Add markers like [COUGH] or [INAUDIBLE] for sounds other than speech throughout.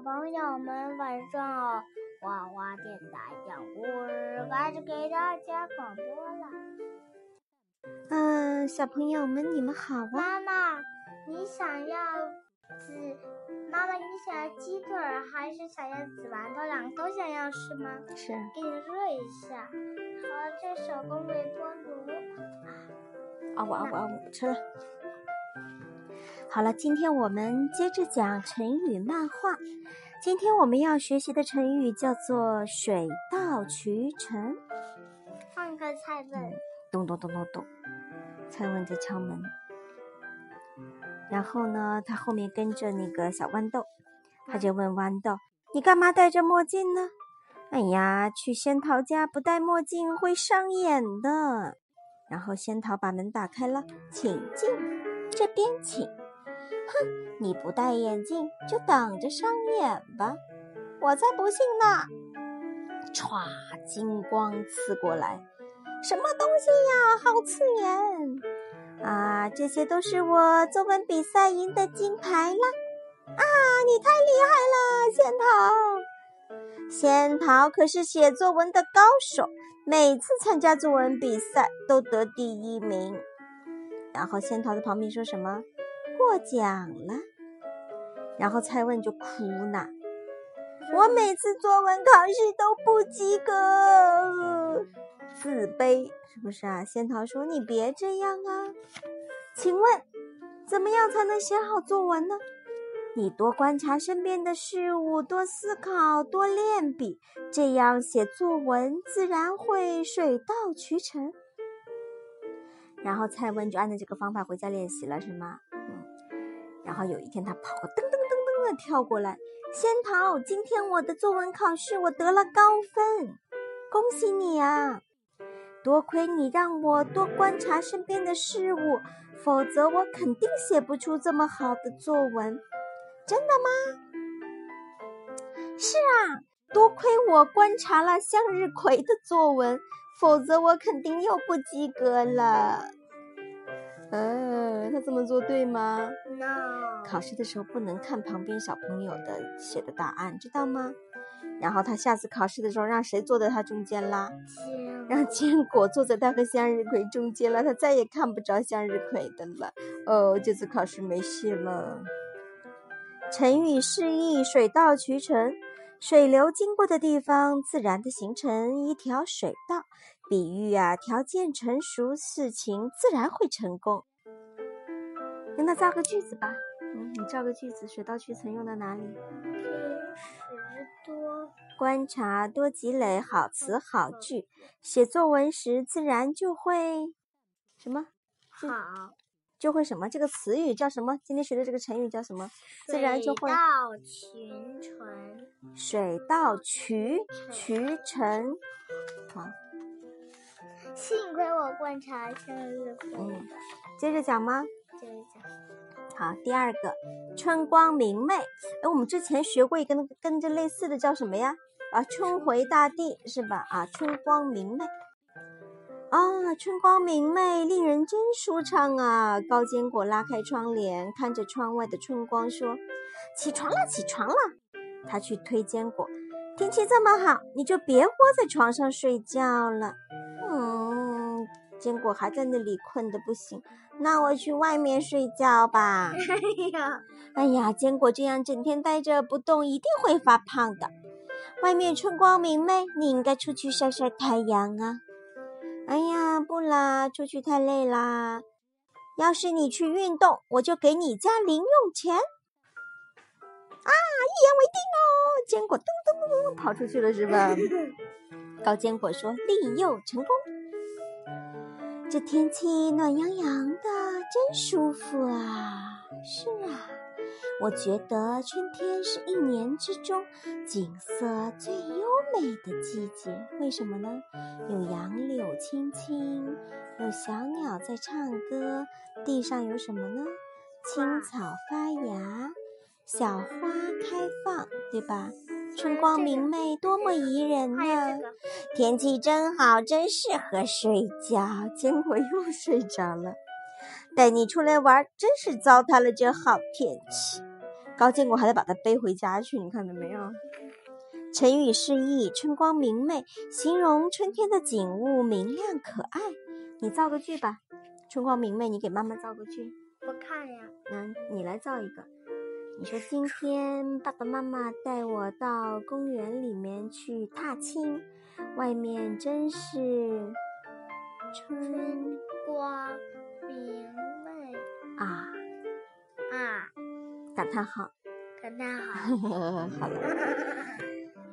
朋友们晚上好，花花电台讲故事开始给大家广播了。嗯，小朋友们，你们好啊！妈妈，你想要紫？妈妈，你想要鸡腿儿还是想要紫馒头？两个都想要是吗？是。给你热一下。好，这手工微波炉。啊，我啊我啊我吃了。好了，今天我们接着讲成语漫画。今天我们要学习的成语叫做“水到渠成”。放个菜问，咚咚咚咚咚，蔡文在敲门。然后呢，他后面跟着那个小豌豆，他就问豌豆：“你干嘛戴着墨镜呢？”“哎呀，去仙桃家不戴墨镜会伤眼的。”然后仙桃把门打开了，“请进，这边请。”你不戴眼镜就等着伤眼吧！我才不信呢！歘，金光刺过来，什么东西呀？好刺眼！啊，这些都是我作文比赛赢的金牌啦！啊，你太厉害了，仙桃！仙桃可是写作文的高手，每次参加作文比赛都得第一名。然后仙桃在旁边说什么？过奖了，然后蔡问就哭呢。我每次作文考试都不及格，自卑是不是啊？仙桃说：“你别这样啊，请问怎么样才能写好作文呢？你多观察身边的事物，多思考，多练笔，这样写作文自然会水到渠成。”然后蔡问就按照这个方法回家练习了，是吗？然后有一天，他跑噔噔噔噔的跳过来，仙桃，今天我的作文考试我得了高分，恭喜你啊！多亏你让我多观察身边的事物，否则我肯定写不出这么好的作文。真的吗？是啊，多亏我观察了向日葵的作文，否则我肯定又不及格了。这么做对吗？No。考试的时候不能看旁边小朋友的写的答案，知道吗？然后他下次考试的时候让谁坐在他中间啦？让坚果坐在他和向日葵中间了，他再也看不着向日葵的了。哦，这次考试没戏了。成语释义：水到渠成，水流经过的地方自然的形成一条水道。比喻啊，条件成熟，事情自然会成功。让他造个句子吧。嗯，你造个句子，水到渠成用到哪里？平时多观察，多积累好词好句，写作文时自然就会什么？好，就会什么？这个词语叫什么？今天学的这个成语叫什么？自然就会水到渠成。水到渠渠成。好。幸亏我观察向日葵。嗯，接着讲吗？接着讲。好，第二个，春光明媚。哎，我们之前学过一个跟这类似的，叫什么呀？啊，春回大地是吧？啊，春光明媚。啊，春光明媚，令人真舒畅啊！高坚果拉开窗帘，看着窗外的春光，说：“起床了，起床了。”他去推坚果。天气这么好，你就别窝在床上睡觉了。嗯，坚果还在那里困得不行。那我去外面睡觉吧。[LAUGHS] 哎呀，哎呀，坚果这样整天待着不动，一定会发胖的。外面春光明媚，你应该出去晒晒太阳啊。哎呀，不啦，出去太累啦。要是你去运动，我就给你加零用钱。啊，一言为定哦。坚果咚咚咚咚跑出去了，是吧？[LAUGHS] 高坚果说：“利诱成功。”这天气暖洋洋的，真舒服啊！是啊，我觉得春天是一年之中景色最优美的季节。为什么呢？有杨柳青青，有小鸟在唱歌，地上有什么呢？青草发芽，小花开放，对吧？春光明媚，多么宜人呢！天气真好，真适合睡觉。结果又 [LAUGHS] 睡着了。带你出来玩，真是糟蹋了这好天气。高建国还得把它背回家去，你看到没有？成语释义：春光明媚，形容春天的景物明亮可爱。你造个句吧，春光明媚，你给妈妈造个句。不看呀。那你来造一个。你说今天爸爸妈妈带我到公园里面去踏青，外面真是春光明媚啊啊！感叹号，感叹号。[LAUGHS] 好了。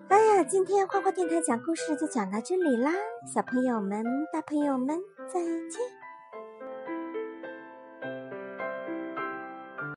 哎呀，今天花花电台讲故事就讲到这里啦，小朋友们、大朋友们再见。